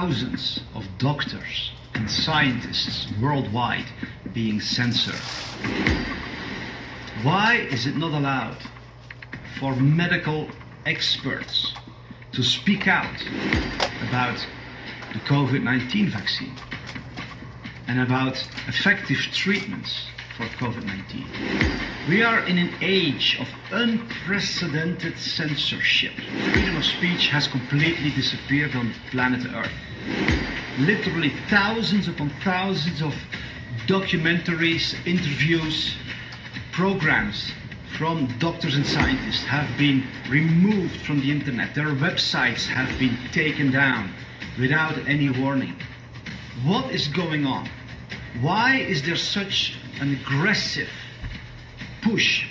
thousands of doctors and scientists worldwide being censored. Why is it not allowed for medical experts to speak out about the COVID 19 vaccine and about effective treatments for COVID 19? We are in an age of unprecedented censorship. Freedom of speech has completely disappeared on planet Earth. Literally thousands upon thousands of documentaries, interviews, programs from doctors and scientists have been removed from the internet. Their websites have been taken down without any warning. What is going on? Why is there such an aggressive push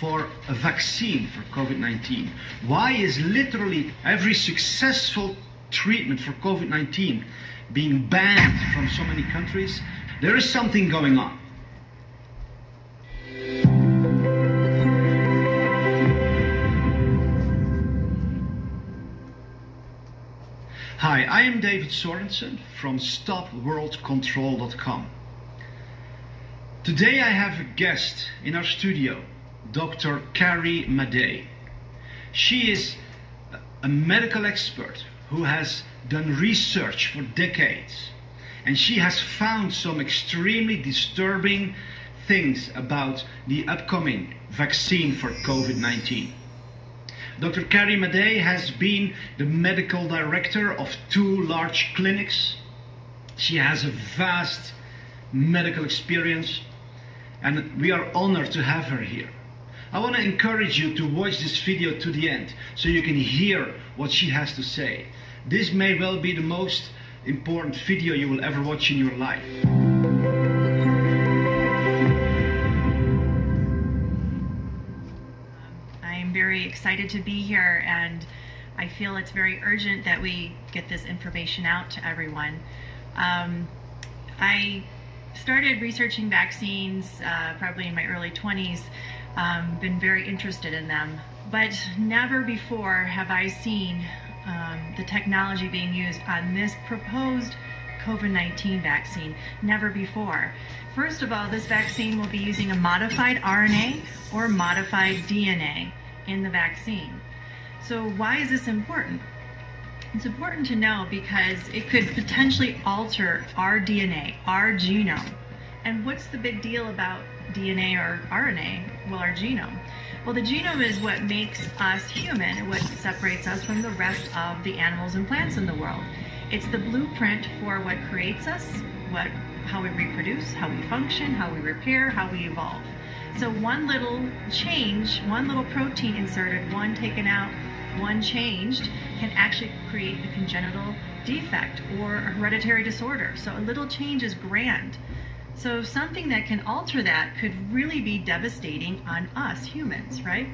for a vaccine for COVID 19? Why is literally every successful treatment for COVID 19 being banned from so many countries? There is something going on. Hi, I am David Sorensen from StopWorldControl.com. Today I have a guest in our studio, Dr. Carrie Madej. She is a medical expert who has done research for decades and she has found some extremely disturbing things about the upcoming vaccine for COVID 19. Dr. Carrie Madej has been the medical director of two large clinics. She has a vast medical experience, and we are honored to have her here. I want to encourage you to watch this video to the end so you can hear what she has to say. This may well be the most important video you will ever watch in your life. I'm very excited to be here and I feel it's very urgent that we get this information out to everyone. Um, I started researching vaccines uh, probably in my early 20s, um, been very interested in them, but never before have I seen um, the technology being used on this proposed COVID 19 vaccine. Never before. First of all, this vaccine will be using a modified RNA or modified DNA in the vaccine. So, why is this important? It's important to know because it could potentially alter our DNA, our genome. And what's the big deal about DNA or RNA? Well, our genome. Well, the genome is what makes us human, what separates us from the rest of the animals and plants in the world. It's the blueprint for what creates us, what how we reproduce, how we function, how we repair, how we evolve. So one little change, one little protein inserted, one taken out, one changed, can actually create a congenital defect or a hereditary disorder. So a little change is grand. So something that can alter that could really be devastating on us humans, right?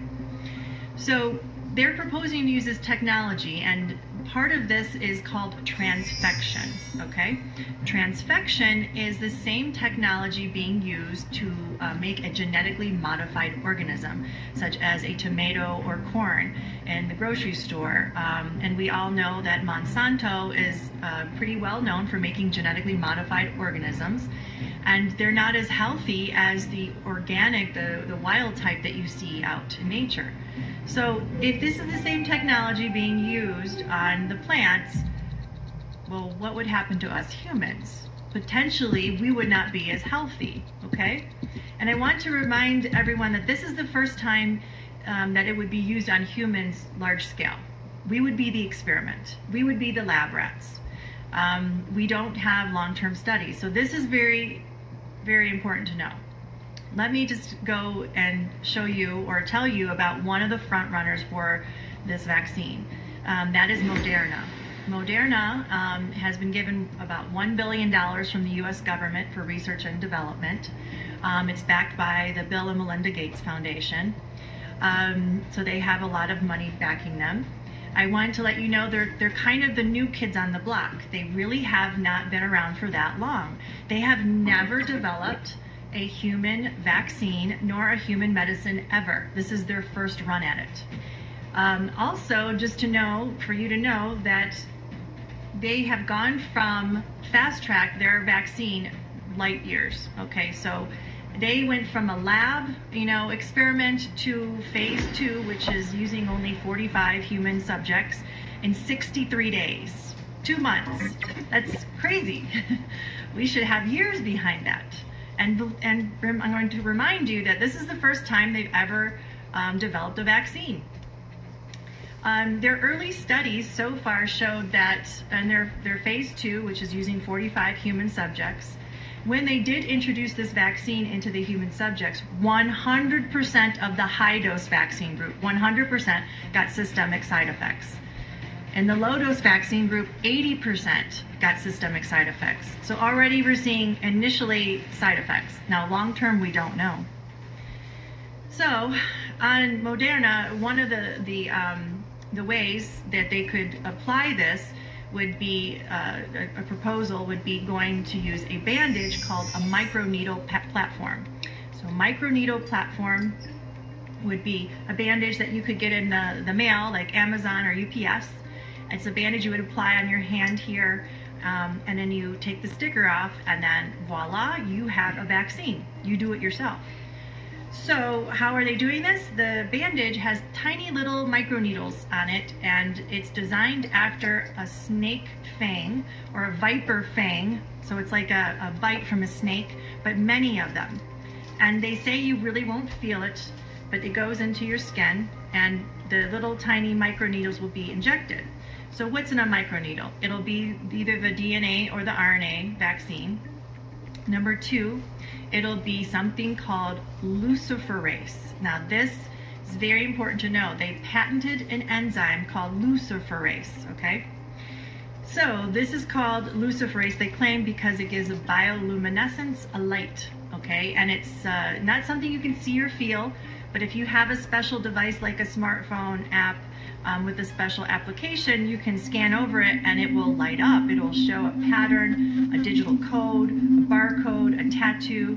So they're proposing to use this technology and part of this is called transfection, okay? Transfection is the same technology being used to uh, make a genetically modified organism, such as a tomato or corn in the grocery store. Um, and we all know that Monsanto is uh, pretty well known for making genetically modified organisms and they're not as healthy as the organic, the, the wild type that you see out in nature. So if this is the same technology being used on the plants, well, what would happen to us humans? Potentially, we would not be as healthy, okay? And I want to remind everyone that this is the first time um, that it would be used on humans large scale. We would be the experiment. We would be the lab rats. Um, we don't have long-term studies. So this is very very important to know. Let me just go and show you or tell you about one of the front runners for this vaccine. Um, that is Moderna. Moderna um, has been given about $1 billion from the US government for research and development. Um, it's backed by the Bill and Melinda Gates Foundation. Um, so they have a lot of money backing them. I wanted to let you know they're they're kind of the new kids on the block. They really have not been around for that long. They have never developed a human vaccine nor a human medicine ever. This is their first run at it. Um, also, just to know, for you to know that they have gone from fast track their vaccine light years. Okay, so they went from a lab, you know, experiment to phase two, which is using only 45 human subjects in 63 days, two months. That's crazy. we should have years behind that. And, and I'm going to remind you that this is the first time they've ever um, developed a vaccine. Um, their early studies so far showed that in their, their phase two, which is using 45 human subjects, when they did introduce this vaccine into the human subjects, 100% of the high dose vaccine group, 100% got systemic side effects. In the low dose vaccine group, 80% got systemic side effects. So already we're seeing initially side effects. Now, long term, we don't know. So, on Moderna, one of the, the, um, the ways that they could apply this would be uh, a, proposal would be going to use a bandage called a microneedle platform. So microneedle platform would be a bandage that you could get in the, the mail like Amazon or UPS. It's a bandage you would apply on your hand here um, and then you take the sticker off and then voila, you have a vaccine. You do it yourself. So how are they doing this? The bandage has tiny little microneedles on it and it's designed after a snake fang or a viper fang. So it's like a, a bite from a snake, but many of them. And they say you really won't feel it, but it goes into your skin and the little tiny microneedles will be injected. So what's in a microneedle? It'll be either the DNA or the RNA vaccine. Number two, it'll be something called luciferase. Now this is very important to know. They patented an enzyme called luciferase, okay? So this is called luciferase, they claim because it gives a bioluminescence, a light, okay? And it's uh, not something you can see or feel, but if you have a special device like a smartphone app um, with a special application, you can scan over it and it will light up. It'll show a pattern, a digital code, a barcode, a tattoo.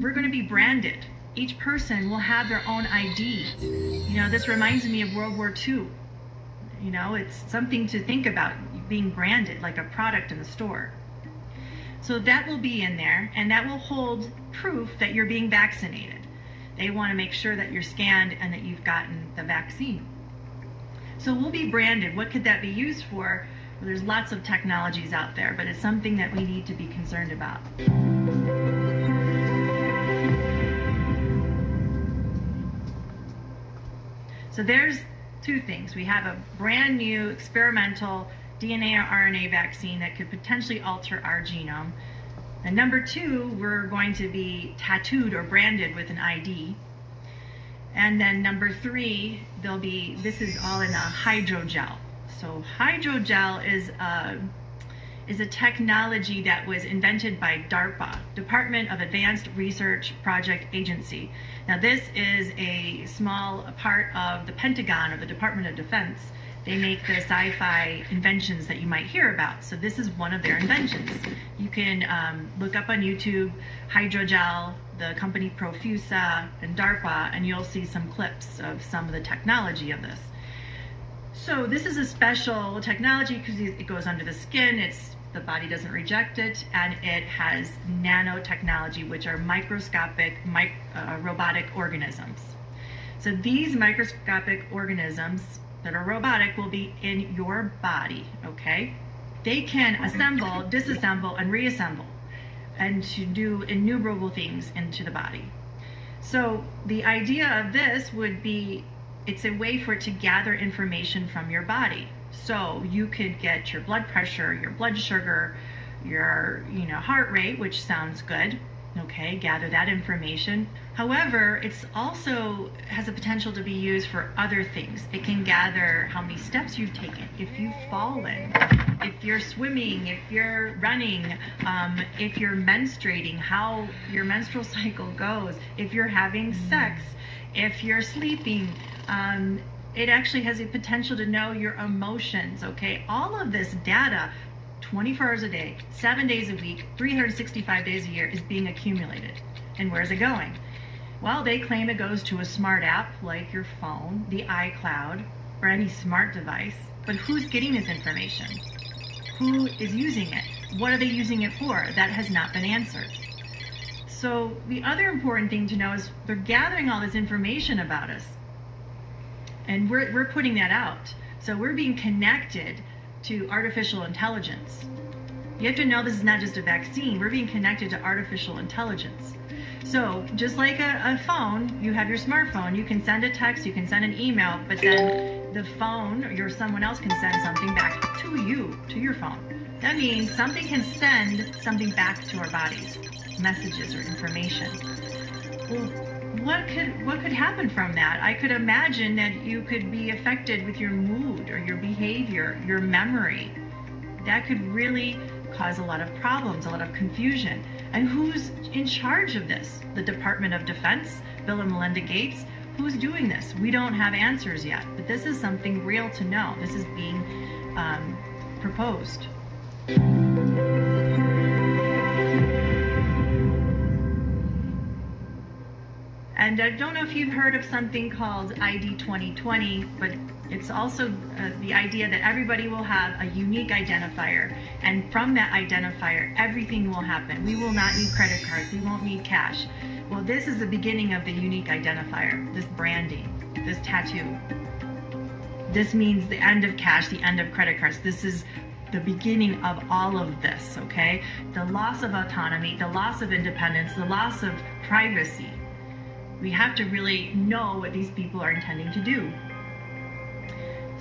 We're going to be branded. Each person will have their own ID. You know, this reminds me of World War II. You know, it's something to think about being branded like a product in the store. So that will be in there and that will hold proof that you're being vaccinated. They want to make sure that you're scanned and that you've gotten the vaccine. So we'll be branded. What could that be used for? Well, there's lots of technologies out there, but it's something that we need to be concerned about. So there's two things. We have a brand new experimental DNA or RNA vaccine that could potentially alter our genome. And number two, we're going to be tattooed or branded with an ID. And then number three, there'll be, this is all in a hydrogel. So hydrogel is a, is a technology that was invented by DARPA, Department of Advanced Research Project Agency. Now this is a small part of the Pentagon or the Department of Defense. They make the sci-fi inventions that you might hear about. So this is one of their inventions. You can um, look up on YouTube, hydrogel, the company Profusa and DARPA, and you'll see some clips of some of the technology of this. So this is a special technology because it goes under the skin, it's the body doesn't reject it, and it has nanotechnology, which are microscopic mic uh, robotic organisms. So these microscopic organisms that are robotic will be in your body, okay? They can assemble, disassemble, and reassemble and to do innumerable things into the body. So the idea of this would be it's a way for it to gather information from your body. So you could get your blood pressure, your blood sugar, your you know heart rate, which sounds good okay, gather that information. However, it's also has a potential to be used for other things. It can gather how many steps you've taken, if you've fallen, if you're swimming, if you're running, um, if you're menstruating, how your menstrual cycle goes, if you're having sex, if you're sleeping. Um, it actually has a potential to know your emotions, okay? All of this data 24 hours a day, seven days a week, 365 days a year is being accumulated. And where's it going? Well, they claim it goes to a smart app like your phone, the iCloud, or any smart device. But who's getting this information? Who is using it? What are they using it for? That has not been answered. So, the other important thing to know is they're gathering all this information about us. And we're, we're putting that out. So, we're being connected to artificial intelligence. You have to know this is not just a vaccine, we're being connected to artificial intelligence. So, just like a, a, phone, you have your smartphone, you can send a text, you can send an email, but then the phone or someone else can send something back to you, to your phone. That means something can send something back to our bodies, messages or information. Well, what could what could happen from that? I could imagine that you could be affected with your mood or your behavior, your memory. That could really cause a lot of problems, a lot of confusion. And who's in charge of this? The Department of Defense, Bill and Melinda Gates. Who's doing this? We don't have answers yet, but this is something real to know. This is being um, proposed. And I don't know if you've heard of something called ID 2020, but it's also uh, the idea that everybody will have a unique identifier. And from that identifier, everything will happen. We will not need credit cards, we won't need cash. Well, this is the beginning of the unique identifier, this branding, this tattoo. This means the end of cash, the end of credit cards. This is the beginning of all of this, okay? The loss of autonomy, the loss of independence, the loss of privacy. We have to really know what these people are intending to do.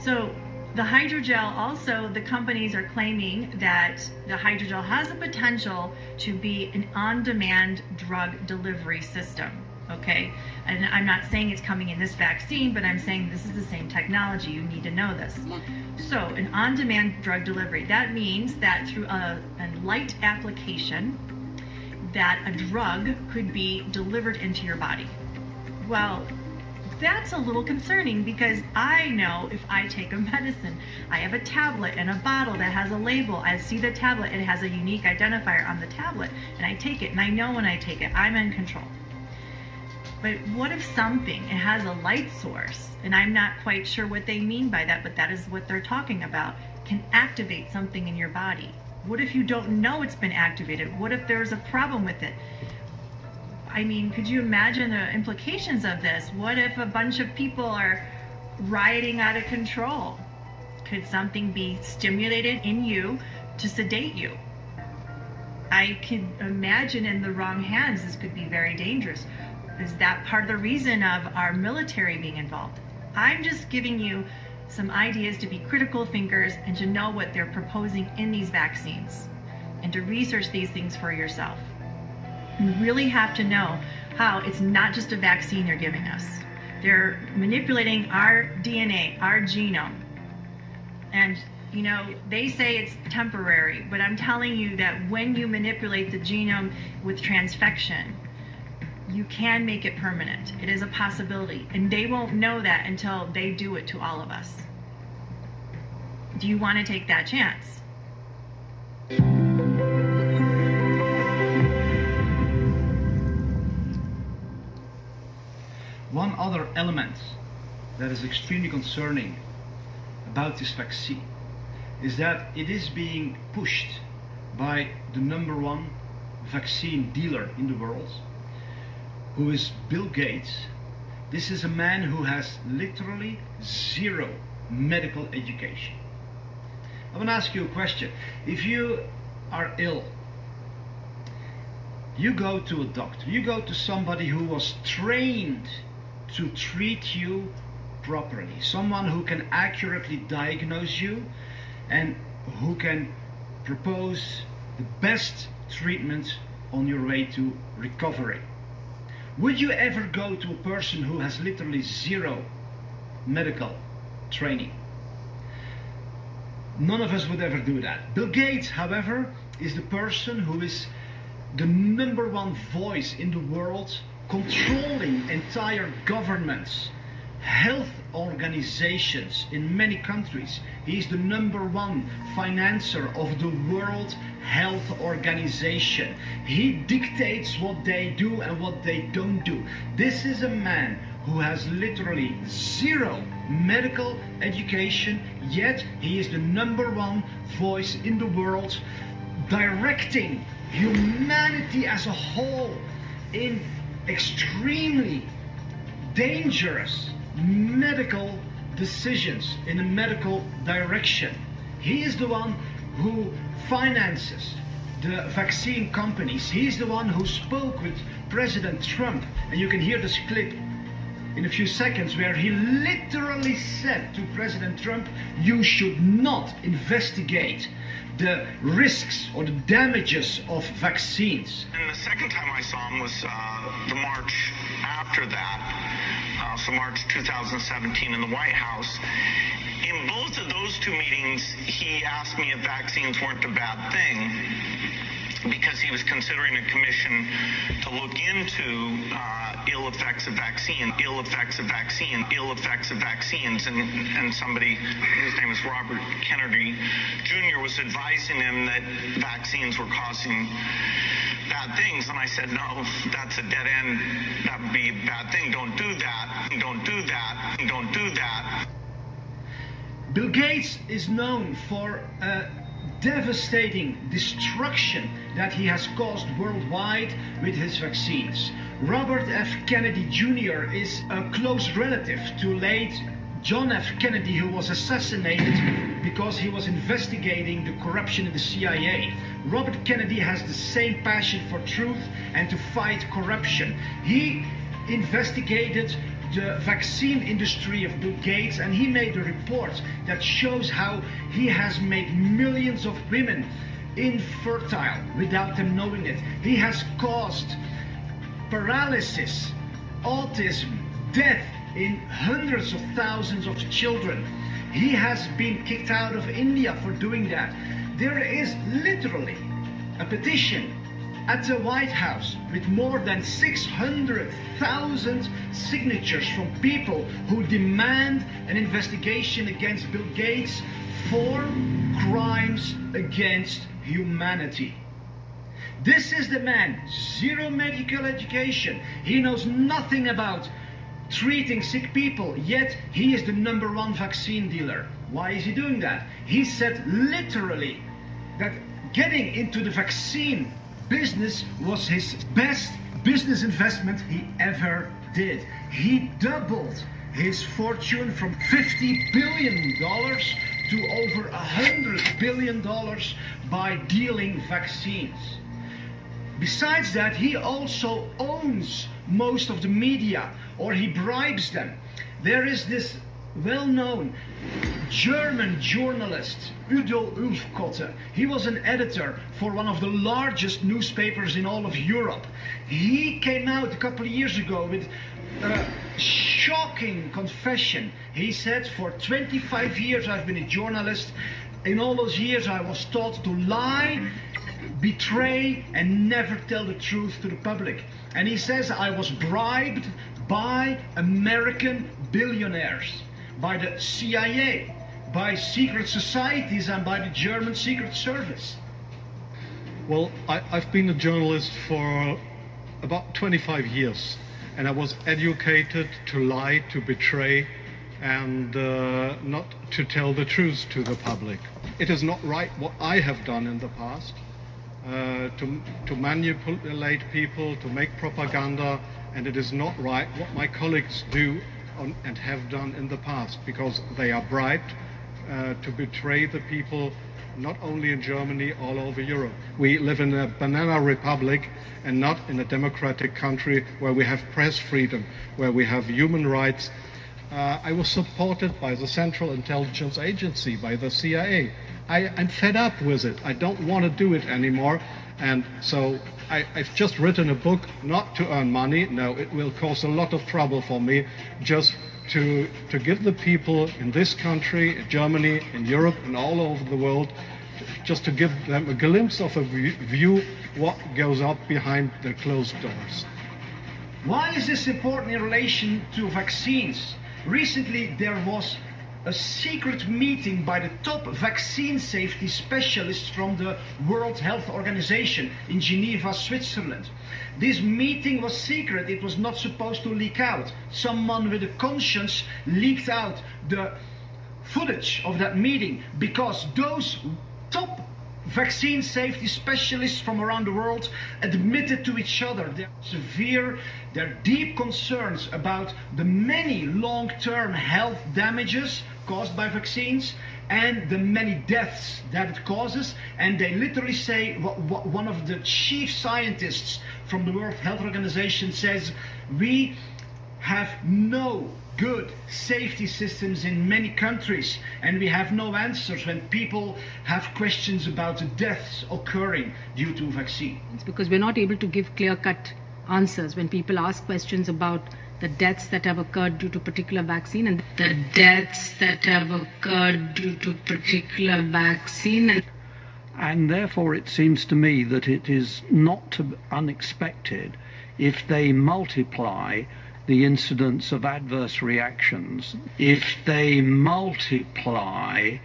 So, the hydrogel also, the companies are claiming that the hydrogel has the potential to be an on demand drug delivery system. Okay, and I'm not saying it's coming in this vaccine, but I'm saying this is the same technology. You need to know this. So, an on demand drug delivery, that means that through a, a light application, that a drug could be delivered into your body. Well, that's a little concerning because I know if I take a medicine, I have a tablet and a bottle that has a label. I see the tablet, it has a unique identifier on the tablet, and I take it, and I know when I take it, I'm in control. But what if something, it has a light source, and I'm not quite sure what they mean by that, but that is what they're talking about, can activate something in your body? What if you don't know it's been activated? What if there's a problem with it? I mean, could you imagine the implications of this? What if a bunch of people are rioting out of control? Could something be stimulated in you to sedate you? I can imagine in the wrong hands, this could be very dangerous. Is that part of the reason of our military being involved? I'm just giving you some ideas to be critical thinkers and to know what they're proposing in these vaccines and to research these things for yourself. You really have to know how it's not just a vaccine they're giving us. They're manipulating our DNA, our genome. And, you know, they say it's temporary, but I'm telling you that when you manipulate the genome with transfection, you can make it permanent. It is a possibility. And they won't know that until they do it to all of us. Do you want to take that chance? One other element that is extremely concerning about this vaccine is that it is being pushed by the number one vaccine dealer in the world, who is Bill Gates. This is a man who has literally zero medical education. I want to ask you a question. If you are ill, you go to a doctor, you go to somebody who was trained to treat you properly. Someone who can accurately diagnose you and who can propose the best treatment on your way to recovery. Would you ever go to a person who has literally zero medical training? None of us would ever do that. Bill Gates, however, is the person who is the number one voice in the world controlling entire governments, health organizations in many countries. He is the number one financier of the World Health Organization. He dictates what they do and what they don't do. This is a man who has literally zero medical education, yet he is the number one voice in the world directing humanity as a whole in extremely dangerous medical decisions in a medical direction. He is the one who finances the vaccine companies. He's the one who spoke with President Trump, and you can hear this clip in a few seconds where he literally said to President Trump, You should not investigate the risks or the damages of vaccines. And the second time I saw him was uh, the March after that, uh, so March 2017 in the White House. In both of those two meetings, he asked me if vaccines weren't a bad thing because he was considering a commission to look into uh, ill effects of vaccine, ill effects of vaccine, ill effects of vaccines, and and somebody, his name is Robert Kennedy Jr., was advising him that vaccines were causing bad things, and I said, no, that's a dead end. That would be a bad thing. Don't do that. Don't do that. Don't do that. Bill Gates is known for. Uh, devastating destruction that he has caused worldwide with his vaccines. Robert F. Kennedy Jr. is a close relative to late John F. Kennedy, who was assassinated because he was investigating the corruption in the CIA. Robert Kennedy has the same passion for truth and to fight corruption. He investigated the vaccine industry of Bill Gates and he made a report that shows how he has made millions of women infertile without them knowing it. He has caused paralysis, autism, death in hundreds of thousands of children. He has been kicked out of India for doing that. There is literally a petition at the White House with more than 600,000 signatures from people who demand an investigation against Bill Gates for crimes against humanity. This is the man, zero medical education. He knows nothing about treating sick people, yet he is the number one vaccine dealer. Why is he doing that? He said literally that getting into the vaccine business was his best business investment he ever did. He doubled his fortune from $50 billion to over $100 billion by dealing vaccines. Besides that, he also owns most of the media or he bribes them. There is this well known German journalist, Udo Ulfkotte. He was an editor for one of the largest newspapers in all of Europe. He came out a couple of years ago with a shocking confession. He said, For 25 years I've been a journalist. In all those years I was taught to lie, betray, and never tell the truth to the public. And he says, I was bribed by American billionaires by the CIA, by secret societies, and by the German Secret Service? Well, I, have been a journalist for about 25 years, and I was educated to lie, to betray, and uh, not to tell the truth to the public. It is not right what I have done in the past. Uh, to, to manipulate people, to make propaganda, and it is not right what my colleagues do on, and have done in the past because they are bribed uh, to betray the people not only in Germany, all over Europe. We live in a banana republic and not in a democratic country where we have press freedom, where we have human rights. Uh, I was supported by the Central Intelligence Agency, by the CIA. I, I'm fed up with it. I don't want to do it anymore. And so I, have just written a book not to earn money. No, it will cause a lot of trouble for me just to, to give the people in this country, in Germany, in Europe, and all over the world, just to give them a glimpse of a view what goes up behind the closed doors. Why is this important in relation to vaccines? Recently, there was a secret meeting by the top vaccine safety specialists from the World Health Organization in Geneva, Switzerland. This meeting was secret, it was not supposed to leak out. Someone with a conscience leaked out the footage of that meeting because those top vaccine safety specialists from around the world admitted to each other their severe, their deep concerns about the many long-term health damages caused by vaccines and the many deaths that it causes. And they literally say, one of the chief scientists from the World Health Organization says, we have no good safety systems in many countries and we have no answers when people have questions about the deaths occurring due to vaccine. It's because we're not able to give clear-cut answers when people ask questions about the deaths that have occurred due to particular vaccine and the deaths that have occurred due to particular vaccine. And therefore it seems to me that it is not unexpected if they multiply the incidence of adverse reactions, if they multiply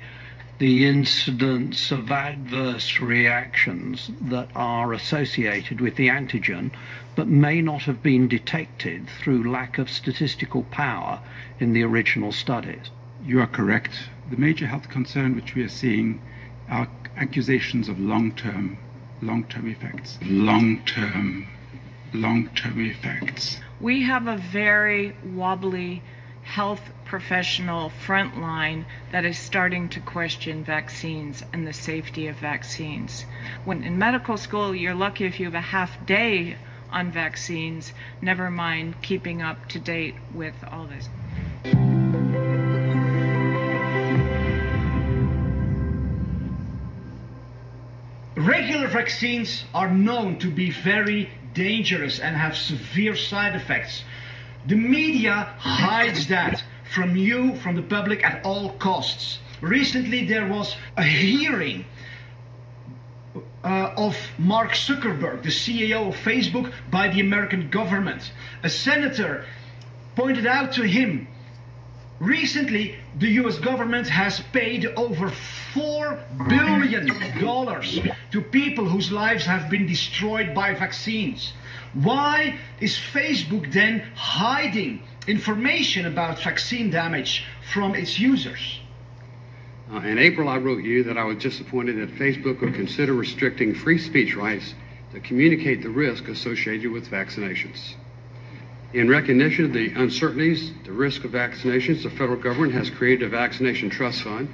the incidence of adverse reactions that are associated with the antigen but may not have been detected through lack of statistical power in the original studies. You are correct. The major health concern which we are seeing are accusations of long-term long-term effects. Long-term long-term effects. We have a very wobbly health professional frontline that is starting to question vaccines and the safety of vaccines. When in medical school, you're lucky if you have a half day on vaccines, never mind keeping up to date with all this. Regular vaccines are known to be very dangerous and have severe side effects. The media hides that from you, from the public, at all costs. Recently, there was a hearing uh, of Mark Zuckerberg, the CEO of Facebook, by the American government. A senator pointed out to him Recently, the US government has paid over $4 billion to people whose lives have been destroyed by vaccines. Why is Facebook then hiding information about vaccine damage from its users? Uh, in April, I wrote you that I was disappointed that Facebook would consider restricting free speech rights to communicate the risk associated with vaccinations. In recognition of the uncertainties, the risk of vaccinations, the federal government has created a vaccination trust fund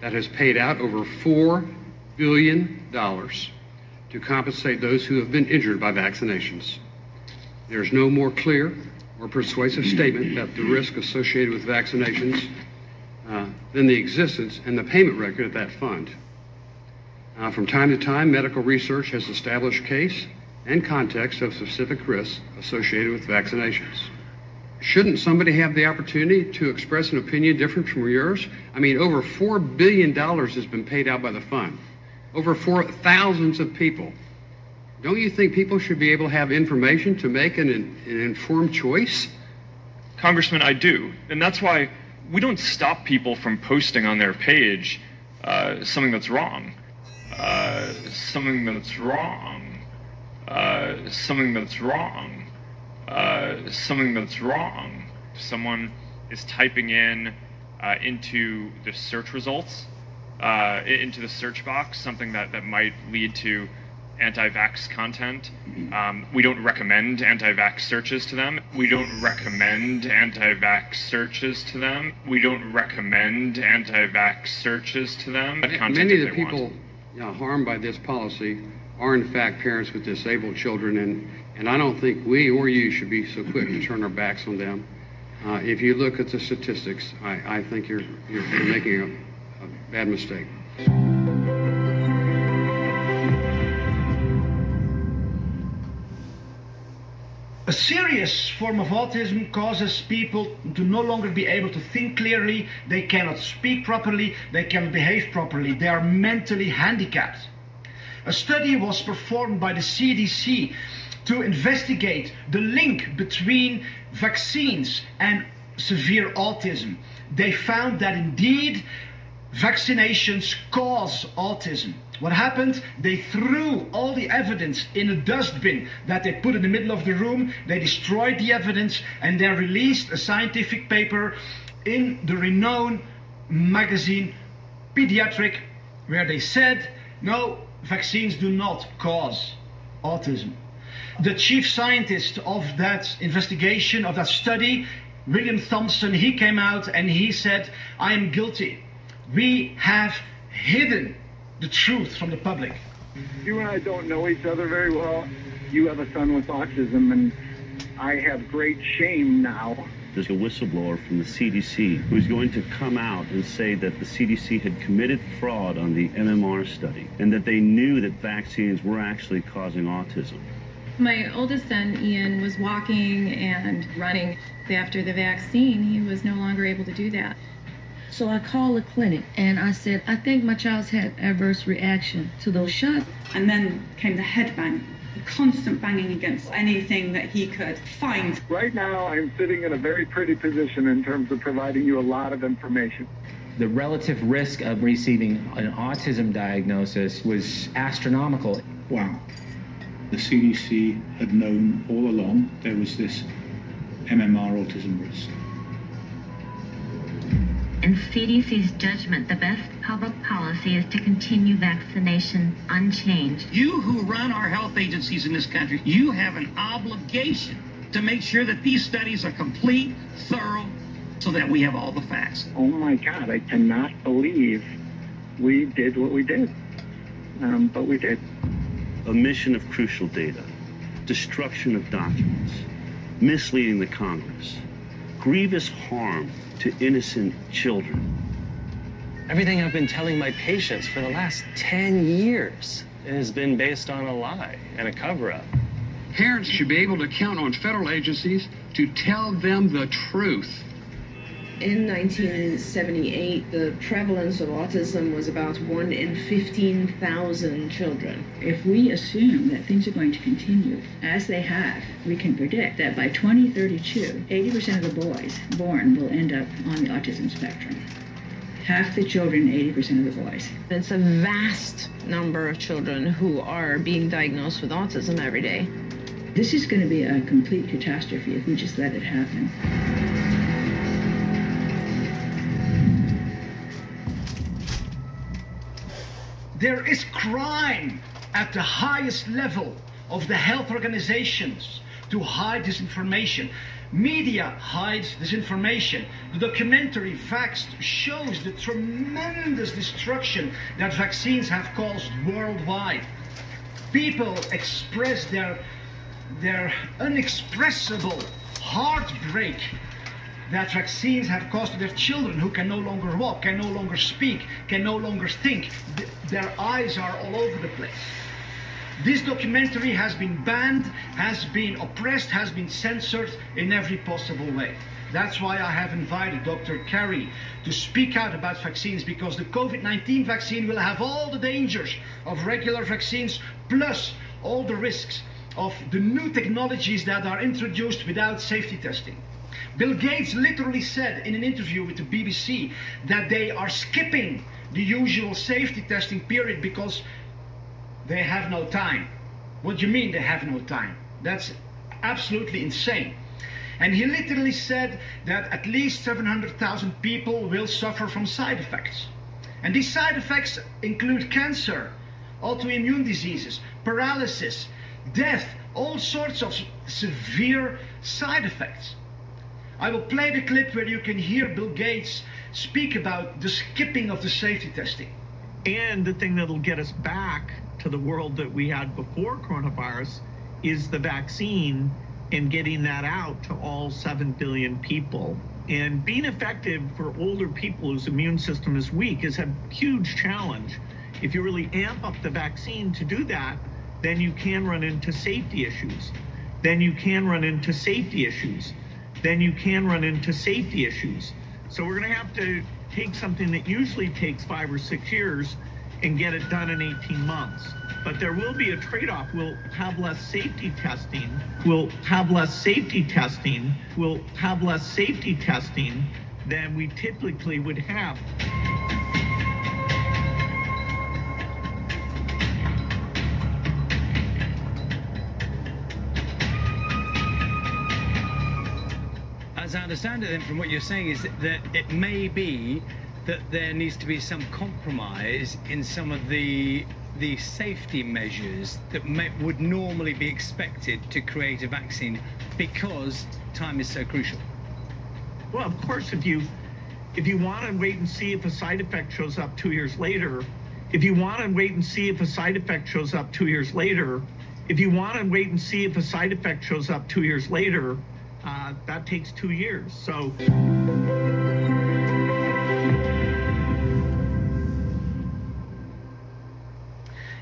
that has paid out over $4 billion to compensate those who have been injured by vaccinations. There's no more clear or persuasive statement about the risk associated with vaccinations uh, than the existence and the payment record of that fund. Uh, from time to time, medical research has established case and context of specific risks associated with vaccinations. Shouldn't somebody have the opportunity to express an opinion different from yours? I mean, over $4 billion has been paid out by the fund, over four thousands of people. Don't you think people should be able to have information to make an, an informed choice? Congressman, I do. And that's why we don't stop people from posting on their page uh, something that's wrong. Uh, something that's wrong. Uh, something that's wrong. Uh, something that's wrong. Someone is typing in uh, into the search results, uh, into the search box, something that, that might lead to anti-vax content. Um, we don't recommend anti-vax searches to them. We don't recommend anti-vax searches to them. We don't recommend anti-vax searches to them. Many of the people you know, harmed by this policy are in fact parents with disabled children, and, and I don't think we or you should be so quick to turn our backs on them. Uh, if you look at the statistics, I, I think you're, you're, you're making a, a bad mistake. A serious form of autism causes people to no longer be able to think clearly, they cannot speak properly, they cannot behave properly, they are mentally handicapped. A study was performed by the CDC to investigate the link between vaccines and severe autism. they found that indeed vaccinations cause autism. What happened? They threw all the evidence in a dustbin that they put in the middle of the room. They destroyed the evidence and they released a scientific paper in the renowned magazine Pediatric where they said, no, vaccines do not cause autism. The chief scientist of that investigation, of that study, William Thompson, he came out and he said, I am guilty. We have hidden the truth from the public. You and I don't know each other very well. You have a son with autism, and I have great shame now. There's a whistleblower from the CDC who's going to come out and say that the CDC had committed fraud on the MMR study and that they knew that vaccines were actually causing autism. My oldest son, Ian, was walking and running. After the vaccine, he was no longer able to do that. So I called the clinic and I said, I think my child's had adverse reaction to those shots. And then came the head bang, constant banging against anything that he could find. Right now, I'm sitting in a very pretty position in terms of providing you a lot of information. The relative risk of receiving an autism diagnosis was astronomical. Wow. The CDC had known all along there was this MMR autism risk. In CDC's judgment, the best public policy is to continue vaccination unchanged. You who run our health agencies in this country, you have an obligation to make sure that these studies are complete, thorough, so that we have all the facts. Oh my God, I cannot believe we did what we did. Um, but we did. Omission of crucial data, destruction of documents, misleading the Congress, grievous harm to innocent children. Everything I've been telling my patients for the last 10 years has been based on a lie and a cover up. Parents should be able to count on federal agencies to tell them the truth. In 1978, the prevalence of autism was about 1 in 15,000 children. If we assume that things are going to continue as they have, we can predict that by 2032, 80% of the boys born will end up on the autism spectrum. Half the children, 80% of the boys. It's a vast number of children who are being diagnosed with autism every day. This is going to be a complete catastrophe if we just let it happen. There is crime at the highest level of the health organizations to hide this information. Media hides this information. The documentary Vaxxed shows the tremendous destruction that vaccines have caused worldwide. People express their, their unexpressible heartbreak that vaccines have caused their children who can no longer walk, can no longer speak, can no longer think. Their eyes are all over the place. This documentary has been banned, has been oppressed, has been censored in every possible way. That's why I have invited Dr. Carrie to speak out about vaccines because the COVID 19 vaccine will have all the dangers of regular vaccines plus all the risks of the new technologies that are introduced without safety testing. Bill Gates literally said in an interview with the BBC that they are skipping the usual safety testing period because they have no time. What do you mean they have no time? That's absolutely insane. And he literally said that at least 700,000 people will suffer from side effects. And these side effects include cancer, autoimmune diseases, paralysis, death, all sorts of severe side effects. I will play the clip where you can hear Bill Gates speak about the skipping of the safety testing. And the thing that'll get us back to the world that we had before coronavirus is the vaccine and getting that out to all 7 billion people. And being effective for older people whose immune system is weak is a huge challenge. If you really amp up the vaccine to do that, then you can run into safety issues. Then you can run into safety issues. Then you can run into safety issues. So we're going to have to take something that usually takes five or six years and get it done in 18 months. But there will be a trade off. We'll have less safety testing. We'll have less safety testing. We'll have less safety testing. than we typically would have. As I understand it, then, from what you're saying, is that it may be that there needs to be some compromise in some of the the safety measures that may, would normally be expected to create a vaccine because time is so crucial. Well, of course, if you if you want to wait and see if a side effect shows up two years later, if you want to wait and see if a side effect shows up two years later, if you want to wait and see if a side effect shows up two years later, uh, that takes two years. So.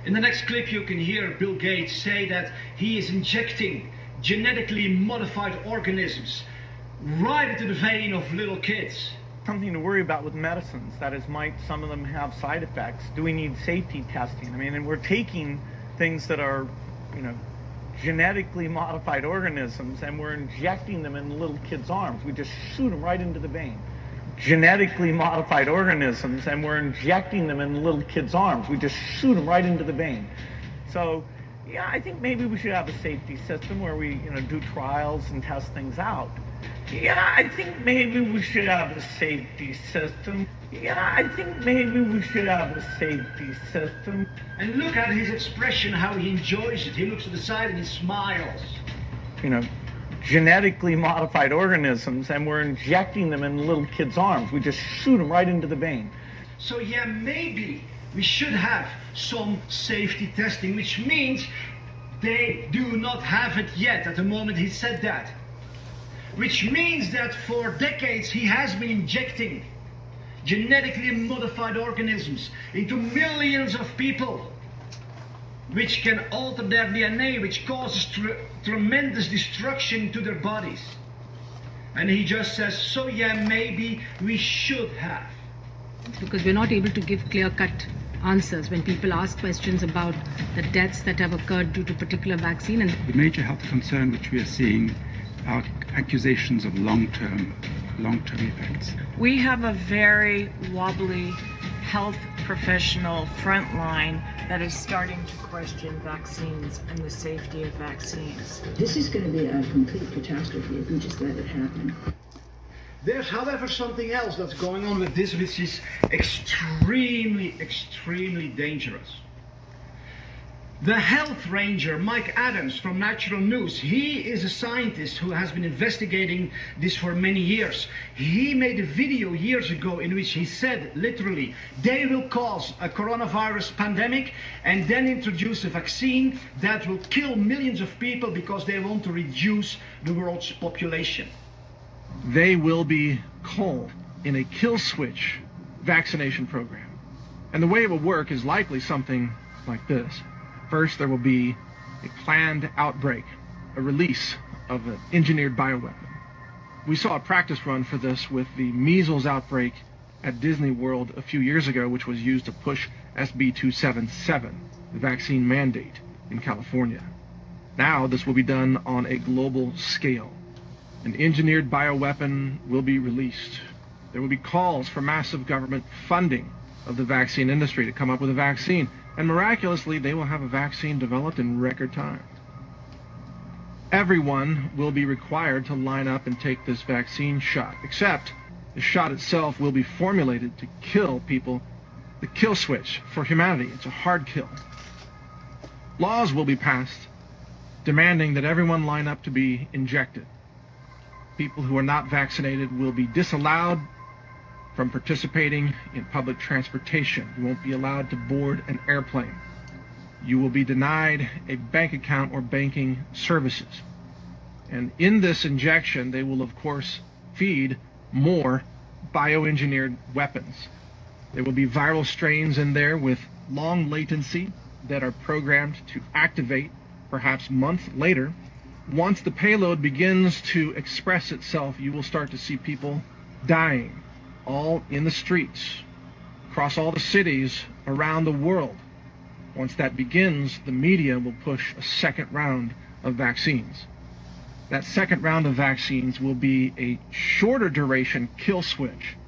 In the next clip, you can hear Bill Gates say that he is injecting genetically modified organisms right into the vein of little kids. Something to worry about with medicines. That is, might some of them have side effects? Do we need safety testing? I mean, and we're taking things that are, you know, genetically modified organisms and we're injecting them in little kids' arms. We just shoot them right into the vein. Genetically modified organisms and we're injecting them in little kids' arms. We just shoot them right into the vein. So, yeah, I think maybe we should have a safety system where we, you know, do trials and test things out. Yeah, I think maybe we should have a safety system. Yeah, I think maybe we should have a safety system. And look at his expression, how he enjoys it. He looks to the side and he smiles. You know, genetically modified organisms and we're injecting them in little kids' arms. We just shoot them right into the vein. So, yeah, maybe we should have some safety testing, which means they do not have it yet at the moment he said that which means that for decades he has been injecting genetically modified organisms into millions of people, which can alter their DNA, which causes tr tremendous destruction to their bodies. And he just says, so yeah, maybe we should have. Because we're not able to give clear cut answers when people ask questions about the deaths that have occurred due to particular vaccine. And the major health concern which we are seeing are accusations of long-term long-term effects. We have a very wobbly health professional front line that is starting to question vaccines and the safety of vaccines. This is going to be a complete catastrophe if we just let it happen. There's, however, something else that's going on with this which is extremely, extremely dangerous. The health ranger, Mike Adams from Natural News, he is a scientist who has been investigating this for many years. He made a video years ago in which he said, literally, they will cause a coronavirus pandemic and then introduce a vaccine that will kill millions of people because they want to reduce the world's population. They will be called in a kill switch vaccination program. And the way it will work is likely something like this. First, there will be a planned outbreak, a release of an engineered bioweapon. We saw a practice run for this with the measles outbreak at Disney World a few years ago, which was used to push SB 277, the vaccine mandate in California. Now, this will be done on a global scale. An engineered bioweapon will be released. There will be calls for massive government funding of the vaccine industry to come up with a vaccine and miraculously, they will have a vaccine developed in record time. Everyone will be required to line up and take this vaccine shot, except the shot itself will be formulated to kill people, the kill switch for humanity. It's a hard kill. Laws will be passed demanding that everyone line up to be injected. People who are not vaccinated will be disallowed from participating in public transportation. You won't be allowed to board an airplane. You will be denied a bank account or banking services. And in this injection, they will, of course, feed more bioengineered weapons. There will be viral strains in there with long latency that are programmed to activate perhaps months later. Once the payload begins to express itself, you will start to see people dying all in the streets, across all the cities around the world. Once that begins, the media will push a second round of vaccines. that second round of vaccines will be a shorter duration kill switch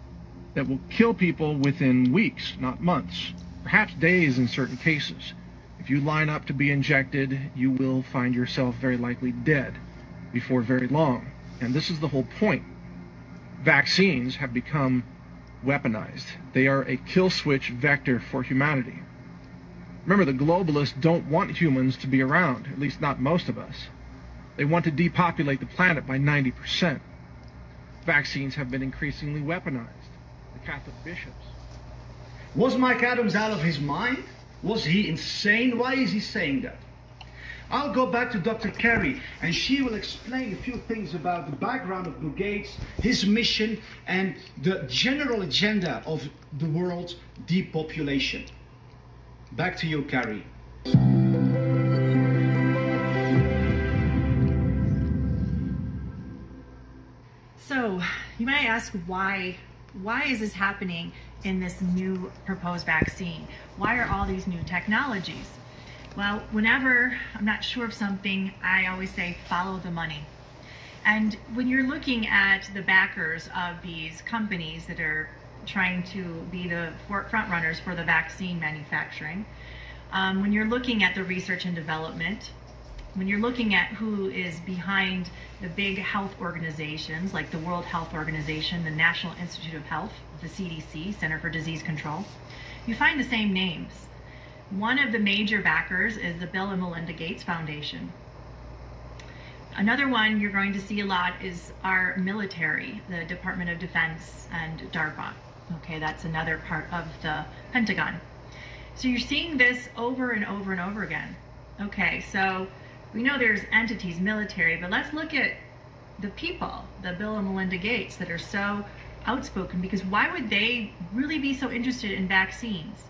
that will kill people within weeks, not months, perhaps days in certain cases. If you line up to be injected, you will find yourself very likely dead before very long. And this is the whole point. Vaccines have become weaponized. They are a kill switch vector for humanity. Remember, the globalists don't want humans to be around, at least not most of us. They want to depopulate the planet by 90%. Vaccines have been increasingly weaponized. The Catholic bishops. Was Mike Adams out of his mind? Was he insane? Why is he saying that? I'll go back to Dr. Carrie, and she will explain a few things about the background of Bill Gates, his mission, and the general agenda of the world's depopulation. Back to you, Carrie. So, you might ask why why is this happening in this new proposed vaccine? Why are all these new technologies? Well, whenever I'm not sure of something, I always say follow the money. And when you're looking at the backers of these companies that are trying to be the front runners for the vaccine manufacturing, um, when you're looking at the research and development, when you're looking at who is behind the big health organizations like the World Health Organization, the National Institute of Health, the CDC, Center for Disease Control, you find the same names. One of the major backers is the Bill and Melinda Gates Foundation. Another one you're going to see a lot is our military, the Department of Defense and DARPA. Okay, that's another part of the Pentagon. So you're seeing this over and over and over again. Okay, so we know there's entities, military, but let's look at the people, the Bill and Melinda Gates, that are so outspoken. Because why would they really be so interested in vaccines?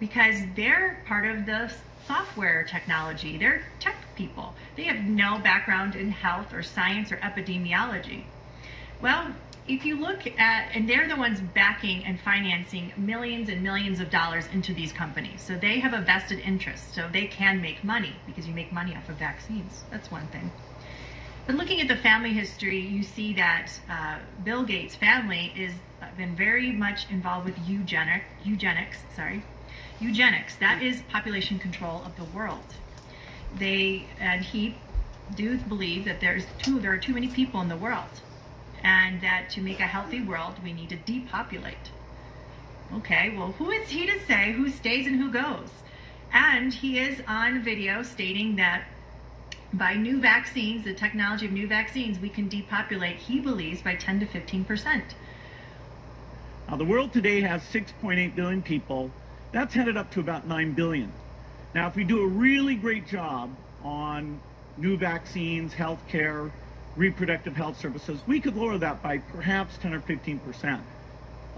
Because they're part of the software technology. They're tech people. They have no background in health or science or epidemiology. Well, if you look at, and they're the ones backing and financing millions and millions of dollars into these companies. So they have a vested interest. So they can make money because you make money off of vaccines. That's one thing. But looking at the family history, you see that uh, Bill Gates' family is uh, been very much involved with eugenic, eugenics. Sorry, eugenics. That is population control of the world. They and he do believe that there's too there are too many people in the world and that to make a healthy world, we need to depopulate. Okay, well, who is he to say who stays and who goes? And he is on video stating that by new vaccines, the technology of new vaccines, we can depopulate, he believes, by 10 to 15 percent. Now, the world today has 6.8 billion people. That's headed up to about 9 billion. Now, if we do a really great job on new vaccines, healthcare, reproductive health services, we could lower that by perhaps 10 or 15 percent.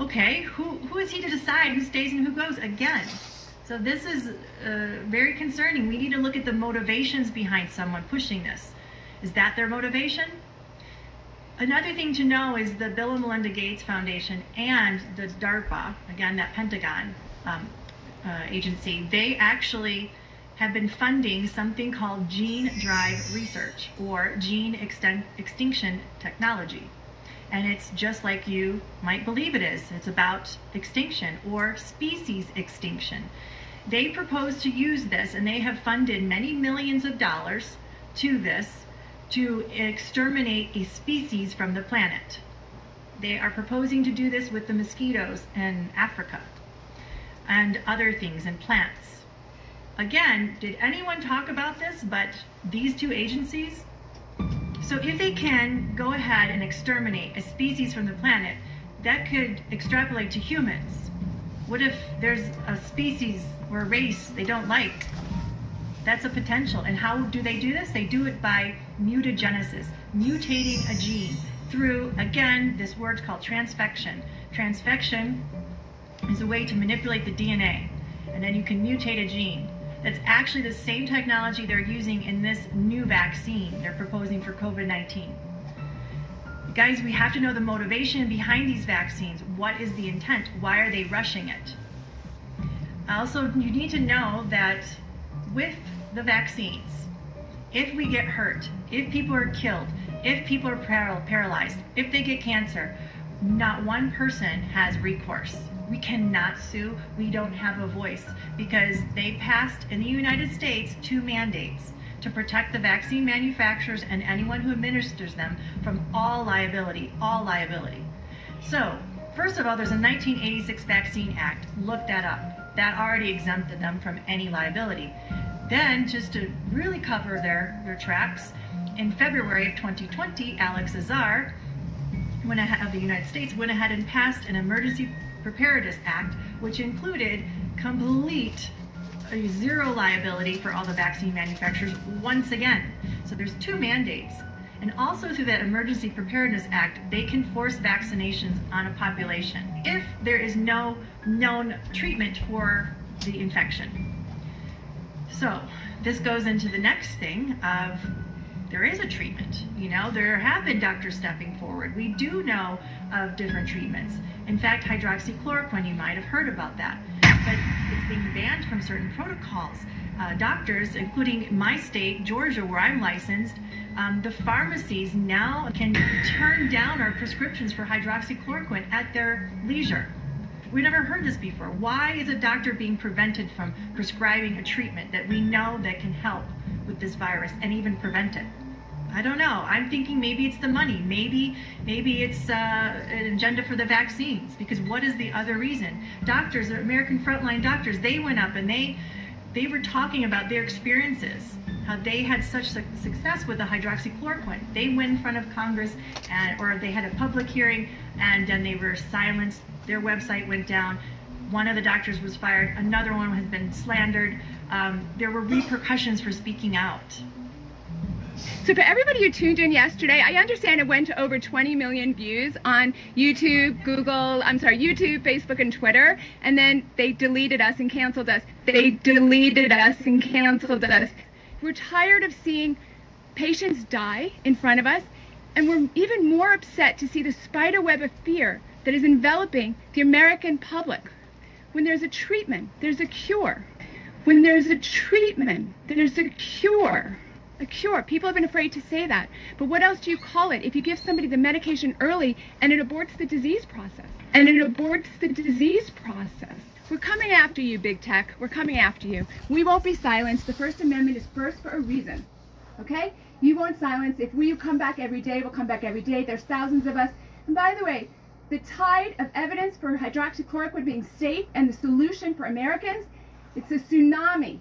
Okay, who, who is he to decide who stays and who goes? Again, so this is uh, very concerning. We need to look at the motivations behind someone pushing this. Is that their motivation? Another thing to know is the Bill and Melinda Gates Foundation and the DARPA, again, that Pentagon um, uh, agency, they actually have been funding something called gene drive research or gene exten- extinction technology. And it's just like you might believe it is. It's about extinction or species extinction. They propose to use this, and they have funded many millions of dollars to this to exterminate a species from the planet. They are proposing to do this with the mosquitoes in Africa and other things and plants. Again, did anyone talk about this but these two agencies? So if they can go ahead and exterminate a species from the planet, that could extrapolate to humans. What if there's a species or a race they don't like? That's a potential. And how do they do this? They do it by mutagenesis, mutating a gene through, again, this word called transfection. Transfection is a way to manipulate the DNA, and then you can mutate a gene. That's actually the same technology they're using in this new vaccine they're proposing for COVID 19. Guys, we have to know the motivation behind these vaccines. What is the intent? Why are they rushing it? Also, you need to know that with the vaccines, if we get hurt, if people are killed, if people are paralyzed, if they get cancer, not one person has recourse. We cannot sue. We don't have a voice because they passed in the United States two mandates to protect the vaccine manufacturers and anyone who administers them from all liability, all liability. So, first of all, there's a 1986 Vaccine Act. Look that up. That already exempted them from any liability. Then, just to really cover their, their tracks, in February of 2020, Alex Azar went ahead, of the United States went ahead and passed an Emergency Preparedness Act, which included complete uh, zero liability for all the vaccine manufacturers once again. So there's two mandates. And also through that Emergency Preparedness Act, they can force vaccinations on a population if there is no known treatment for the infection. So this goes into the next thing of there is a treatment. You know, there have been doctors stepping forward. We do know of different treatments. In fact, hydroxychloroquine, you might have heard about that. But it's being banned from certain protocols. Uh, doctors, including my state, Georgia, where I'm licensed, um, the pharmacies now can turn down our prescriptions for hydroxychloroquine at their leisure. We've never heard this before. Why is a doctor being prevented from prescribing a treatment that we know that can help with this virus and even prevent it? I don't know. I'm thinking maybe it's the money. Maybe maybe it's uh, an agenda for the vaccines. Because what is the other reason? Doctors, American frontline doctors, they went up and they they were talking about their experiences, how they had such success with the hydroxychloroquine. They went in front of Congress, and or they had a public hearing, and then they were silenced. Their website went down. One of the doctors was fired. Another one has been slandered. Um, there were repercussions for speaking out. So for everybody who tuned in yesterday, I understand it went to over 20 million views on YouTube, Google, I'm sorry, YouTube, Facebook, and Twitter, and then they deleted us and canceled us. They deleted us and canceled us. We're tired of seeing patients die in front of us, and we're even more upset to see the spider web of fear that is enveloping the American public. When there's a treatment, there's a cure. When there's a treatment, there's a cure a cure. People have been afraid to say that. But what else do you call it if you give somebody the medication early and it aborts the disease process? And it aborts the disease process. We're coming after you, big tech. We're coming after you. We won't be silenced. The First Amendment is first for a reason. Okay? You won't silence. If we come back every day, we'll come back every day. There's thousands of us. And by the way, the tide of evidence for hydroxychloroquine being safe and the solution for Americans, it's a tsunami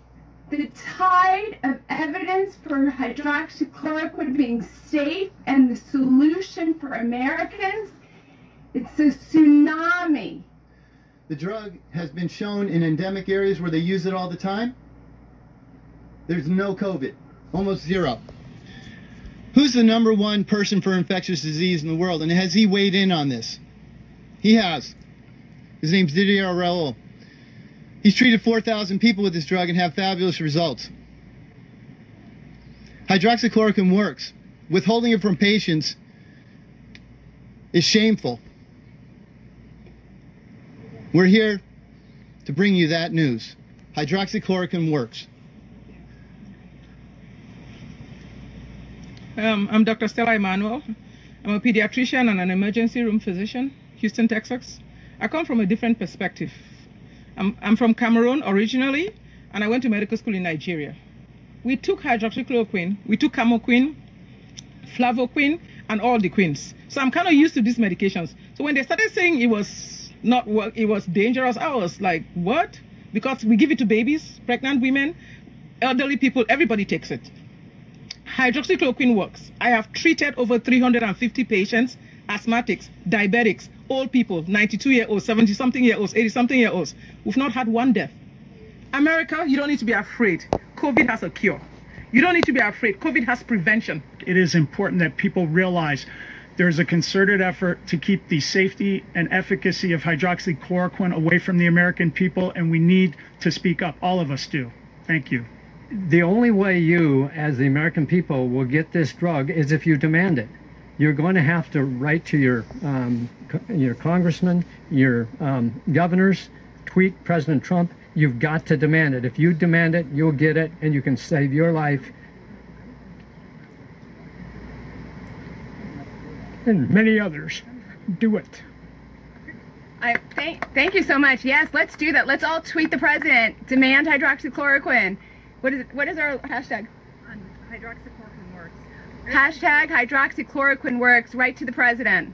the tide of evidence for hydroxychloroquine being safe and the solution for Americans, it's a tsunami. The drug has been shown in endemic areas where they use it all the time. There's no COVID, almost zero. Who's the number one person for infectious disease in the world? And has he weighed in on this? He has. His name's Didier Raoult. He's treated 4,000 people with this drug and have fabulous results. Hydroxychloroquine works. Withholding it from patients is shameful. We're here to bring you that news. Hydroxychloroquine works. Um, I'm Dr. Stella Immanuel. I'm a pediatrician and an emergency room physician, Houston, Texas. I come from a different perspective. I'm, I'm from Cameroon originally, and I went to medical school in Nigeria. We took hydroxychloroquine, we took camoquine, flavoquine, and all the quins. So I'm kind of used to these medications. So when they started saying it was not well, it was dangerous, I was like, what? Because we give it to babies, pregnant women, elderly people, everybody takes it. Hydroxychloroquine works. I have treated over 350 patients, asthmatics, diabetics, old people, 92 year olds, 70 something year olds, 80 something year olds. We've not had one death. America, you don't need to be afraid. COVID has a cure. You don't need to be afraid. COVID has prevention. It is important that people realize there's a concerted effort to keep the safety and efficacy of hydroxychloroquine away from the American people, and we need to speak up. All of us do. Thank you. The only way you, as the American people, will get this drug is if you demand it you're going to have to write to your um, your congressmen, your um, governors, tweet President Trump. You've got to demand it. If you demand it, you'll get it, and you can save your life. and many others. Do it. I thank thank you so much. Yes, let's do that. Let's all tweet the president. Demand hydroxychloroquine. What is what is our hashtag? Hydroxychloroquine works. Hashtag hydroxychloroquine works. Write to the president.